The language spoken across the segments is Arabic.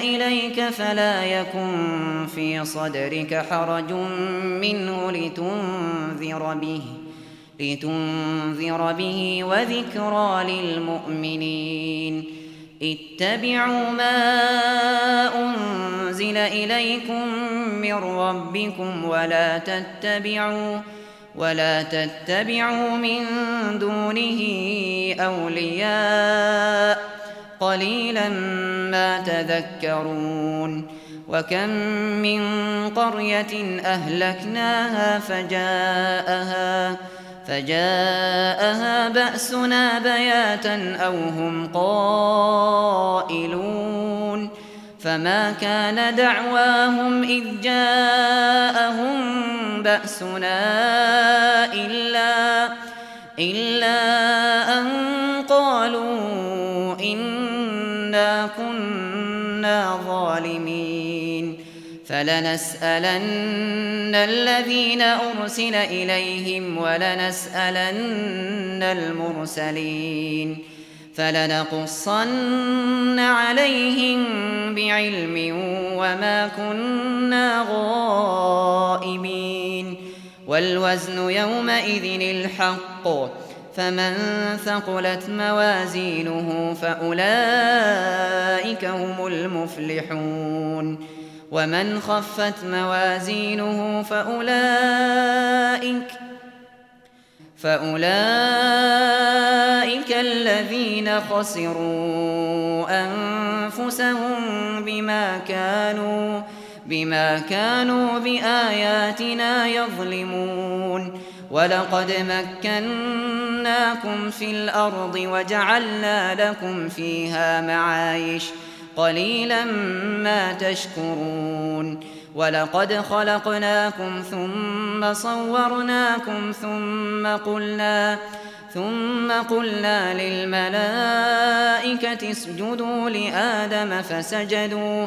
إليك فلا يكن في صدرك حرج منه لتنذر به لتنذر به وذكرى للمؤمنين. اتبعوا ما أنزل إليكم من ربكم ولا تتبعوا ولا تتبعوا من دونه أولياء. قليلا ما تذكرون. وكم من قرية أهلكناها فجاءها فجاءها بأسنا بياتا أو هم قائلون. فما كان دعواهم إذ جاءهم بأسنا إلا إلا أن قالوا إنا كنا ظالمين. فلنسألن الذين أرسل إليهم ولنسألن المرسلين. فلنقصن عليهم بعلم وما كنا غائبين. والوزن يومئذ الحق. فمن ثقلت موازينه فأولئك هم المفلحون. ومن خفت موازينه فأولئك فأولئك الذين خسروا أنفسهم بما كانوا بما كانوا بآياتنا يظلمون ولقد مكناكم في الأرض وجعلنا لكم فيها معايش قليلا ما تشكرون ولقد خلقناكم ثم صورناكم ثم قلنا ثم قلنا للملائكة اسجدوا لآدم فسجدوا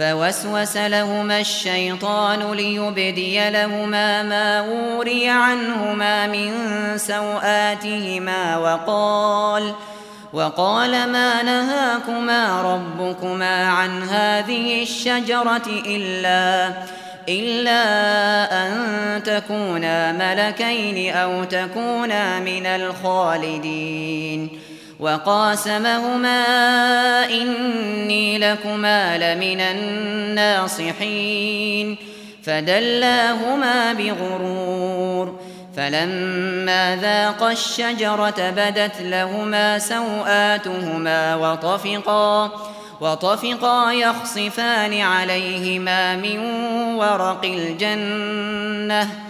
فوسوس لهما الشيطان ليبدي لهما ما وري عنهما من سوآتهما وقال وقال ما نهاكما ربكما عن هذه الشجرة إلا إلا أن تكونا ملكين أو تكونا من الخالدين. وقاسمهما إني لكما لمن الناصحين فدلاهما بغرور فلما ذاقا الشجرة بدت لهما سوآتهما وطفقا وطفقا يخصفان عليهما من ورق الجنة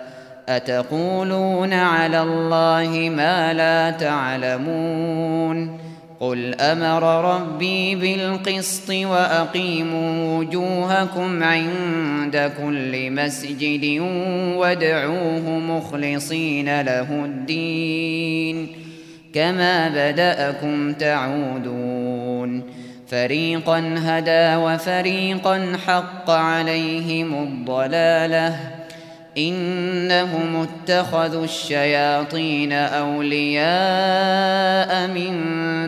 أتقولون على الله ما لا تعلمون قل أمر ربي بالقسط وأقيموا وجوهكم عند كل مسجد وادعوه مخلصين له الدين كما بدأكم تعودون فريقا هدى وفريقا حق عليهم الضلالة إنهم اتخذوا الشياطين أولياء من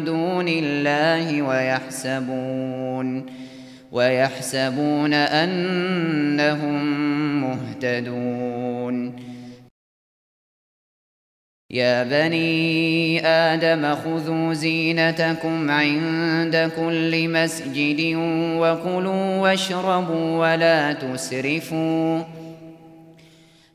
دون الله ويحسبون ويحسبون أنهم مهتدون. يا بني آدم خذوا زينتكم عند كل مسجد وكلوا واشربوا ولا تسرفوا.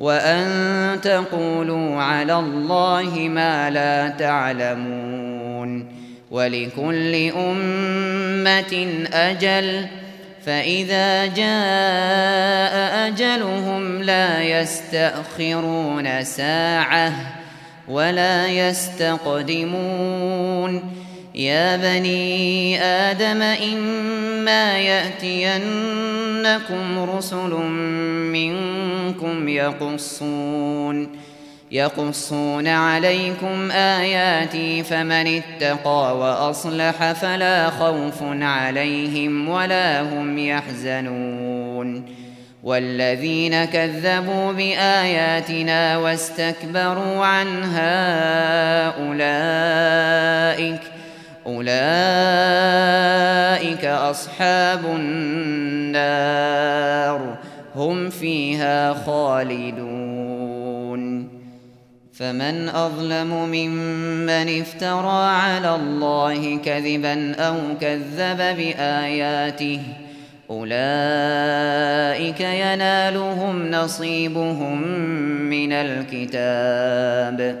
وأن تقولوا على الله ما لا تعلمون ولكل أمة أجل فإذا جاء أجلهم لا يستأخرون ساعةً ولا يستقدمون يا بني آدم إما يأتينكم رسل منكم يقصون يقصون عليكم آياتي فمن اتقى وأصلح فلا خوف عليهم ولا هم يحزنون والذين كذبوا بآياتنا واستكبروا عنها أولئك أولئك أصحاب النار هم فيها خالدون. فمن أظلم ممن افترى على الله كذبا أو كذب بآياته أولئك ينالهم نصيبهم من الكتاب.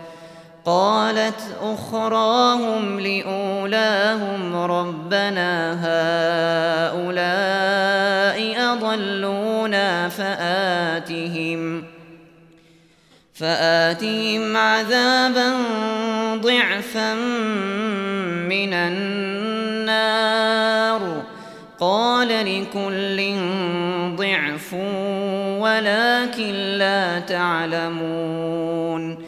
قالت أخراهم لأولاهم ربنا هؤلاء أضلونا فآتهم فآتهم عذابا ضعفا من النار. قال لكل ضعف ولكن لا تعلمون.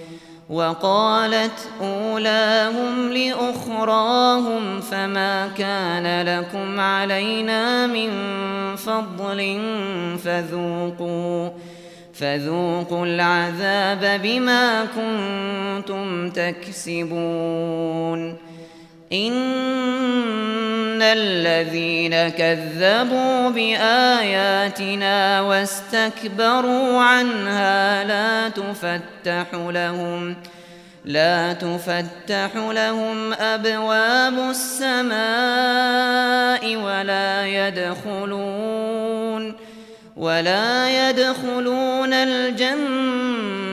وقالت أولاهم لأخراهم فما كان لكم علينا من فضل فذوقوا فذوقوا العذاب بما كنتم تكسبون. إن الذين كذبوا بآياتنا واستكبروا عنها لا تفتح لهم لا تفتح لهم أبواب السماء ولا يدخلون ولا يدخلون الجنة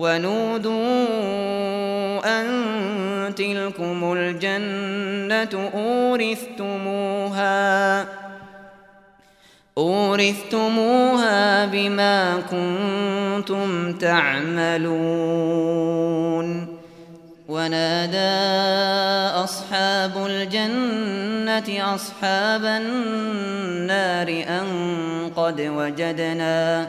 ونودوا أن تلكم الجنة أورثتموها أورثتموها بما كنتم تعملون. ونادى أصحاب الجنة أصحاب النار أن قد وجدنا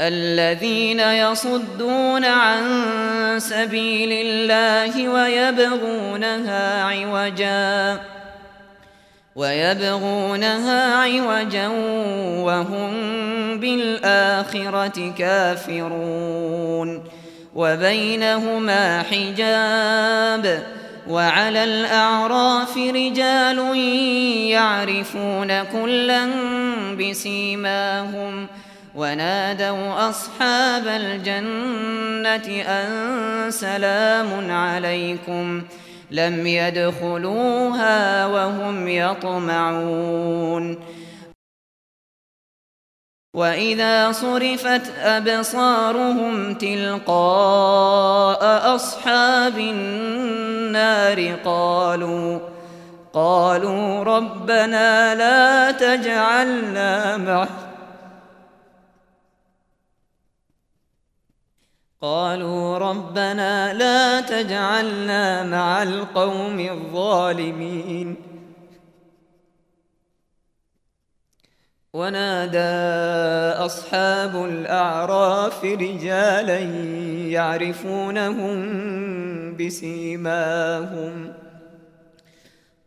الذين يصدون عن سبيل الله ويبغونها عوجا ويبغونها عوجا وهم بالآخرة كافرون. وبينهما حجاب وعلى الأعراف رجال يعرفون كلا بسيماهم ۖ. ونادوا أصحاب الجنة أن سلام عليكم لم يدخلوها وهم يطمعون. وإذا صرفت أبصارهم تلقاء أصحاب النار قالوا قالوا ربنا لا تجعلنا معهم قالوا ربنا لا تجعلنا مع القوم الظالمين. ونادى أصحاب الأعراف رجالا يعرفونهم بسيماهم.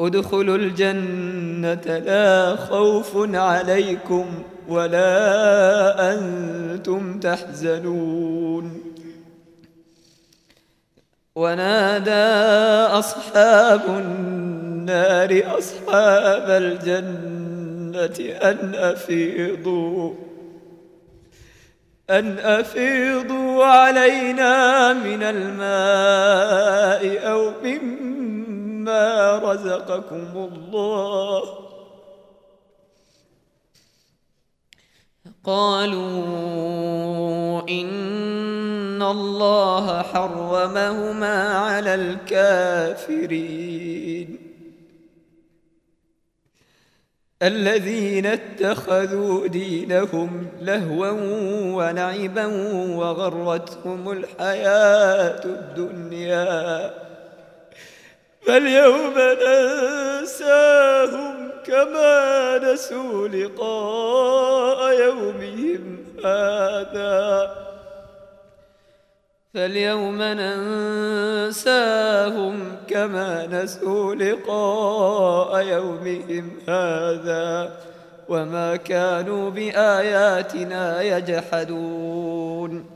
ادخلوا الجنة لا خوف عليكم ولا أنتم تحزنون. ونادى أصحاب النار أصحاب الجنة أن أفيضوا أن أفيضوا علينا من الماء أو مما رزقكم الله. قالوا إن الله حرمهما على الكافرين. الذين اتخذوا دينهم لهوا ولعبا وغرتهم الحياة الدنيا. فاليوم ننساهم كما نسوا لقاء يومهم هذا. فاليوم ننساهم كما نسوا لقاء يومهم هذا. وما كانوا بآياتنا يجحدون.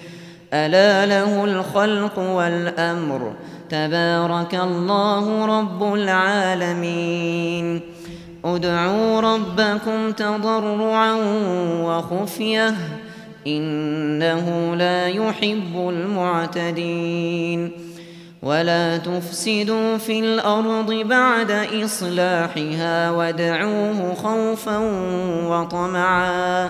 ألا له الخلق والأمر. تبارك الله رب العالمين. ادعوا ربكم تضرعا وخفية. إنه لا يحب المعتدين. ولا تفسدوا في الأرض بعد إصلاحها. ودعوه خوفا وطمعا.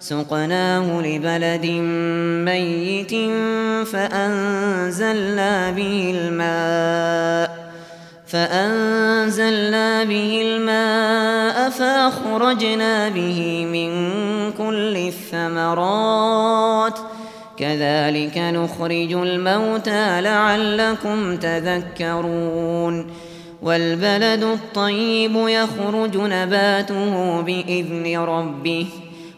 سقناه لبلد ميت فأنزلنا به الماء فأنزلنا به الماء فأخرجنا به من كل الثمرات كذلك نخرج الموتى لعلكم تذكرون والبلد الطيب يخرج نباته بإذن ربه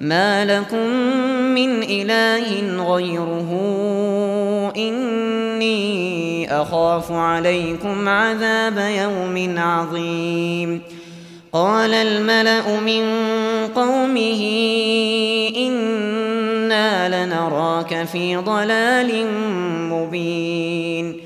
ما لكم من إله غيره إني أخاف عليكم عذاب يوم عظيم. قال الملأ من قومه إنا لنراك في ضلال مبين.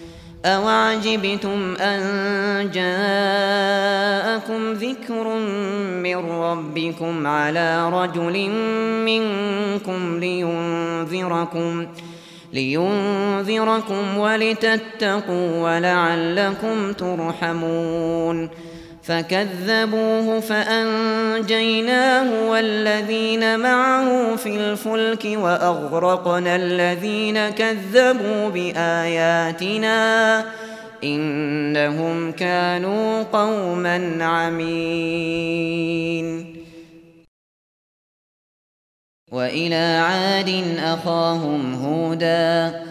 أوعجبتم أن جاءكم ذكر من ربكم على رجل منكم لينذركم لينذركم ولتتقوا ولعلكم ترحمون فكذبوه فأنجيناه والذين معه في الفلك وأغرقنا الذين كذبوا بآياتنا إنهم كانوا قوما عمين. وإلى عاد أخاهم هوداً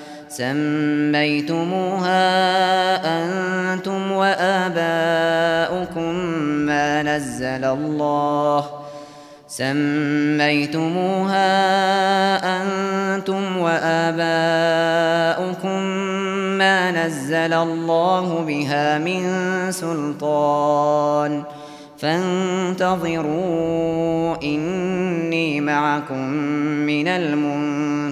سميتموها أنتم وآباؤكم ما نزل الله. سميتموها أنتم وآباؤكم ما نزل الله بها من سلطان. فانتظروا إني معكم من المنتظرين.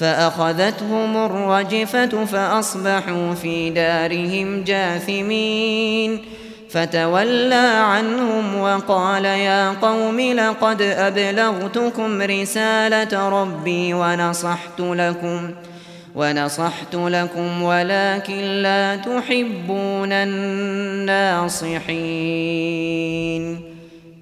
فأخذتهم الرجفة فأصبحوا في دارهم جاثمين. فتولى عنهم وقال يا قوم لقد أبلغتكم رسالة ربي ونصحت لكم ونصحت لكم ولكن لا تحبون الناصحين.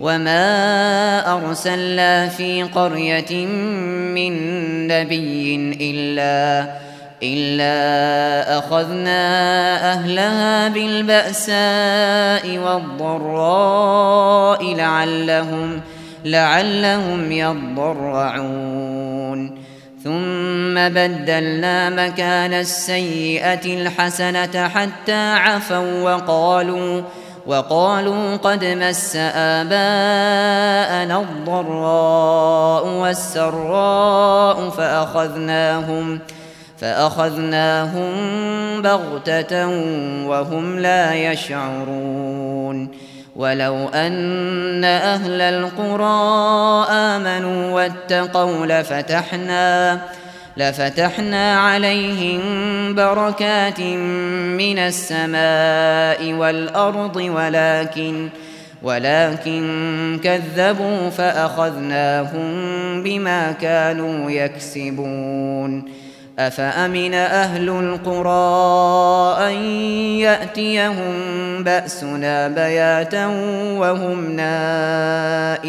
وما أرسلنا في قرية من نبي إلا إلا أخذنا أهلها بالبأساء والضراء لعلهم لعلهم يضرعون. ثم بدلنا مكان السيئة الحسنة حتى عفوا وقالوا وقالوا قد مس آباءنا الضراء والسراء فأخذناهم فأخذناهم بغتة وهم لا يشعرون ولو أن أهل القرى آمنوا واتقوا لفتحنا لفتحنا عليهم بركات من السماء والأرض ولكن ولكن كذبوا فأخذناهم بما كانوا يكسبون. أفأمن أهل القرى أن يأتيهم بأسنا بياتا وهم نائمون؟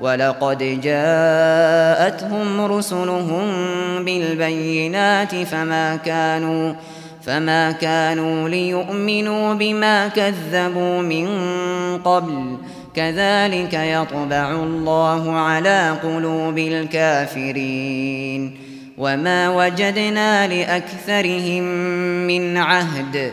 ولقد جاءتهم رسلهم بالبينات فما كانوا فما كانوا ليؤمنوا بما كذبوا من قبل. كذلك يطبع الله على قلوب الكافرين. وما وجدنا لأكثرهم من عهد.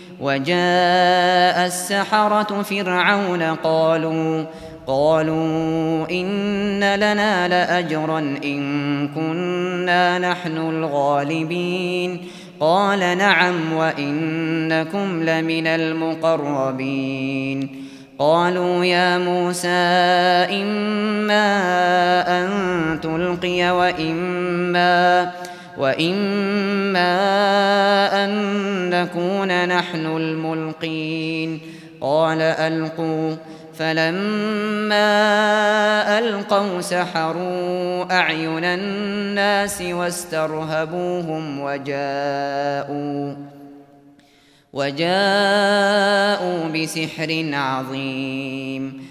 وجاء السحرة فرعون قالوا قالوا إن لنا لأجرا إن كنا نحن الغالبين. قال نعم وإنكم لمن المقربين. قالوا يا موسى إما أن تلقي وإما وإما أن نكون نحن الملقين قال ألقوا فلما ألقوا سحروا أعين الناس واسترهبوهم وجاءوا وجاءوا بسحر عظيم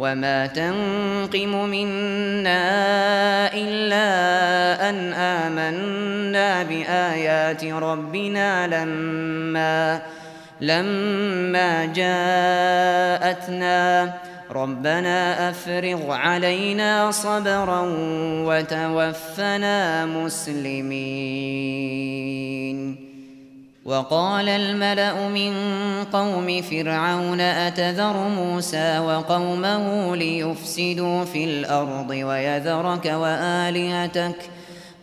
وما تنقم منا إلا أن آمنا بآيات ربنا لما لما جاءتنا ربنا أفرغ علينا صبرا وتوفنا مسلمين وقال الملأ من قوم فرعون أتذر موسى وقومه ليفسدوا في الأرض ويذرك وآلهتك؟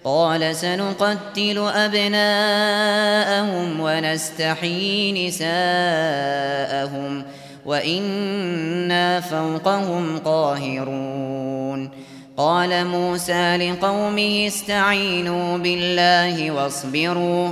قال سنقتل أبناءهم ونستحيي نساءهم وإنا فوقهم قاهرون. قال موسى لقومه استعينوا بالله واصبروا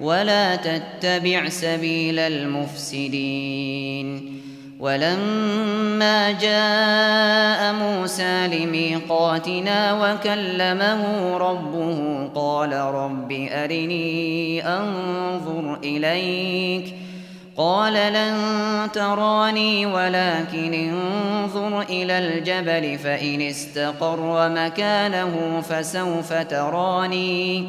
ولا تتبع سبيل المفسدين. ولما جاء موسى لميقاتنا وكلمه ربه قال رب أرني أنظر إليك. قال لن تراني ولكن انظر إلى الجبل فإن استقر مكانه فسوف تراني.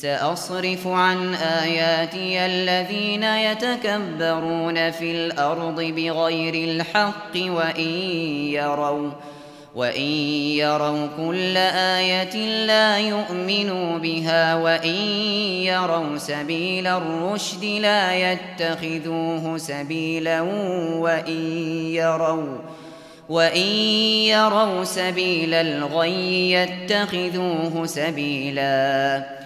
سأصرف عن آياتي الذين يتكبرون في الأرض بغير الحق وإن يروا وإن يروا كل آية لا يؤمنوا بها وإن يروا سبيل الرشد لا يتخذوه سبيلا وإن يروا وإن يروا سبيل الغي يتخذوه سبيلا.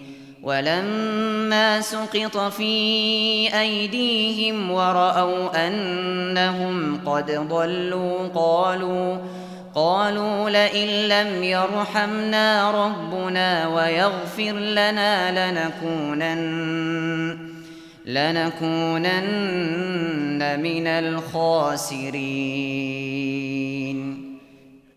ولما سقط في أيديهم ورأوا أنهم قد ضلوا قالوا قالوا لئن لم يرحمنا ربنا ويغفر لنا لنكونن لنكونن من الخاسرين.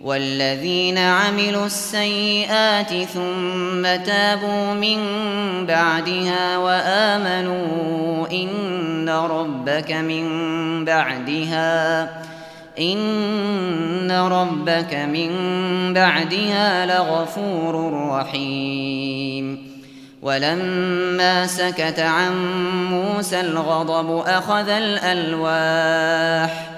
والذين عملوا السيئات ثم تابوا من بعدها وآمنوا إن ربك من بعدها إن ربك من بعدها لغفور رحيم. ولما سكت عن موسى الغضب أخذ الألواح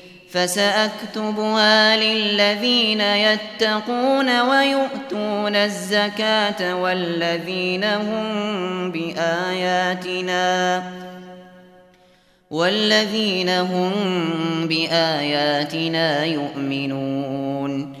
فسأكتبها للذين يتقون ويؤتون الزكاة والذين هم بآياتنا والذين هم بآياتنا يؤمنون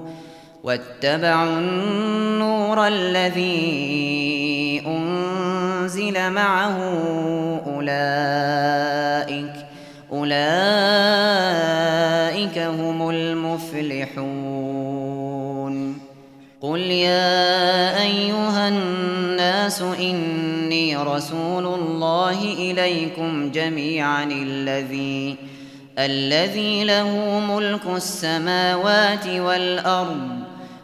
واتبعوا النور الذي أنزل معه أولئك أولئك هم المفلحون. قل يا أيها الناس إني رسول الله إليكم جميعا الذي الذي له ملك السماوات والأرض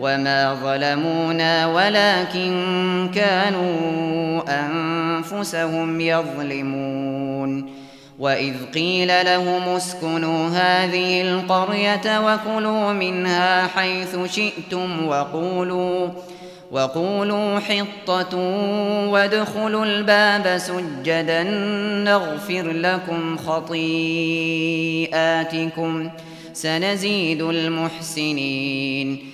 وما ظلمونا ولكن كانوا أنفسهم يظلمون وإذ قيل لهم اسكنوا هذه القرية وكلوا منها حيث شئتم وقولوا وقولوا حطة وادخلوا الباب سجدا نغفر لكم خطيئاتكم سنزيد المحسنين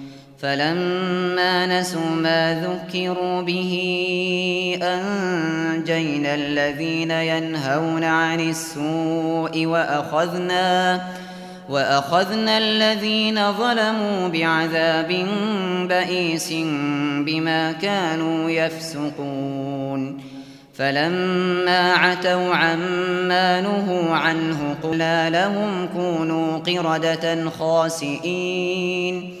فلما نسوا ما ذكروا به أنجينا الذين ينهون عن السوء وأخذنا وأخذنا الذين ظلموا بعذاب بئيس بما كانوا يفسقون. فلما عتوا عما نهوا عنه قلا لهم كونوا قردة خاسئين.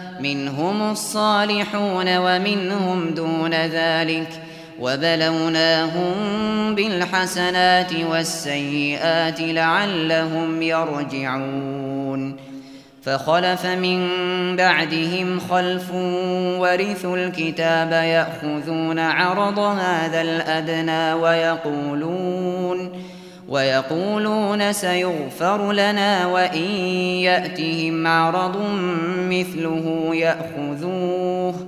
منهم الصالحون ومنهم دون ذلك وبلوناهم بالحسنات والسيئات لعلهم يرجعون فخلف من بعدهم خلف ورثوا الكتاب يأخذون عرض هذا الأدنى ويقولون ويقولون سيغفر لنا وإن يأتهم عرض مثله يأخذوه.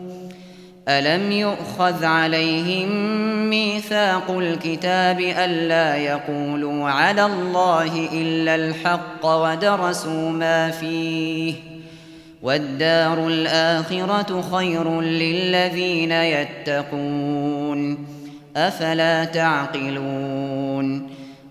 ألم يؤخذ عليهم ميثاق الكتاب ألا يقولوا على الله إلا الحق ودرسوا ما فيه؟ والدار الآخرة خير للذين يتقون. أفلا تعقلون؟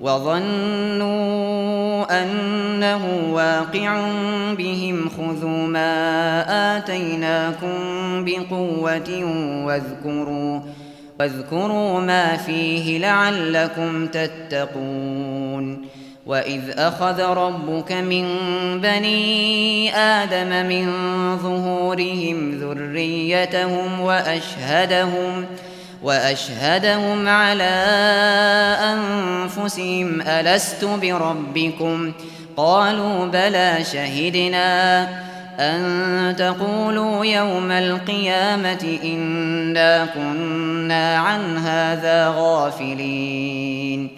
وظنوا أنه واقع بهم خذوا ما آتيناكم بقوة واذكروا واذكروا ما فيه لعلكم تتقون. وإذ أخذ ربك من بني آدم من ظهورهم ذريتهم وأشهدهم وأشهدهم على أنفسهم ألست بربكم؟ قالوا بلى شهدنا أن تقولوا يوم القيامة إنا كنا عن هذا غافلين.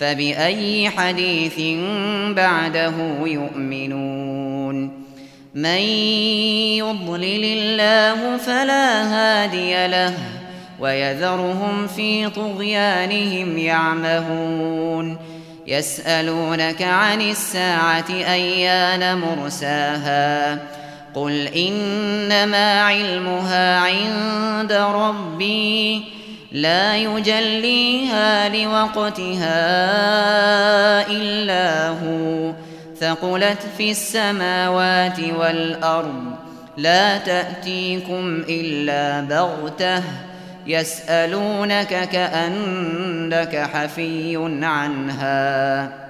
فبأي حديث بعده يؤمنون؟ من يضلل الله فلا هادي له ويذرهم في طغيانهم يعمهون. يسألونك عن الساعة أيان مرساها؟ قل إنما علمها عند ربي. لا يجليها لوقتها إلا هو. ثقلت في السماوات والأرض. لا تأتيكم إلا بغتة. يسألونك كأنك حفي عنها.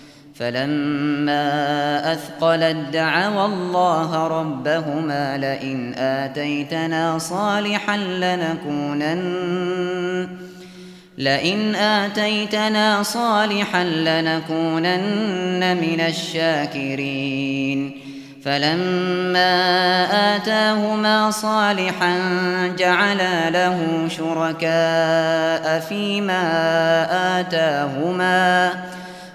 فلما أثقلت دعوا الله ربهما لئن آتيتنا صالحا لنكونن لئن آتيتنا صالحا لنكونن من الشاكرين. فلما آتاهما صالحا جعلا له شركاء فيما آتاهما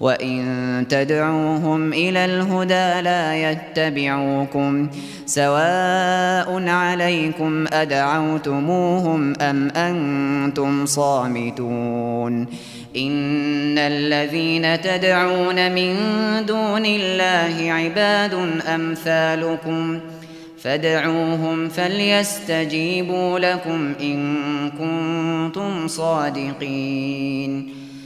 وإن تدعوهم إلى الهدى لا يتبعوكم سواء عليكم أدعوتموهم أم أنتم صامتون إن الذين تدعون من دون الله عباد أمثالكم فادعوهم فليستجيبوا لكم إن كنتم صادقين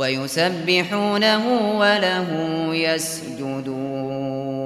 ويسبحونه وله يسجدون.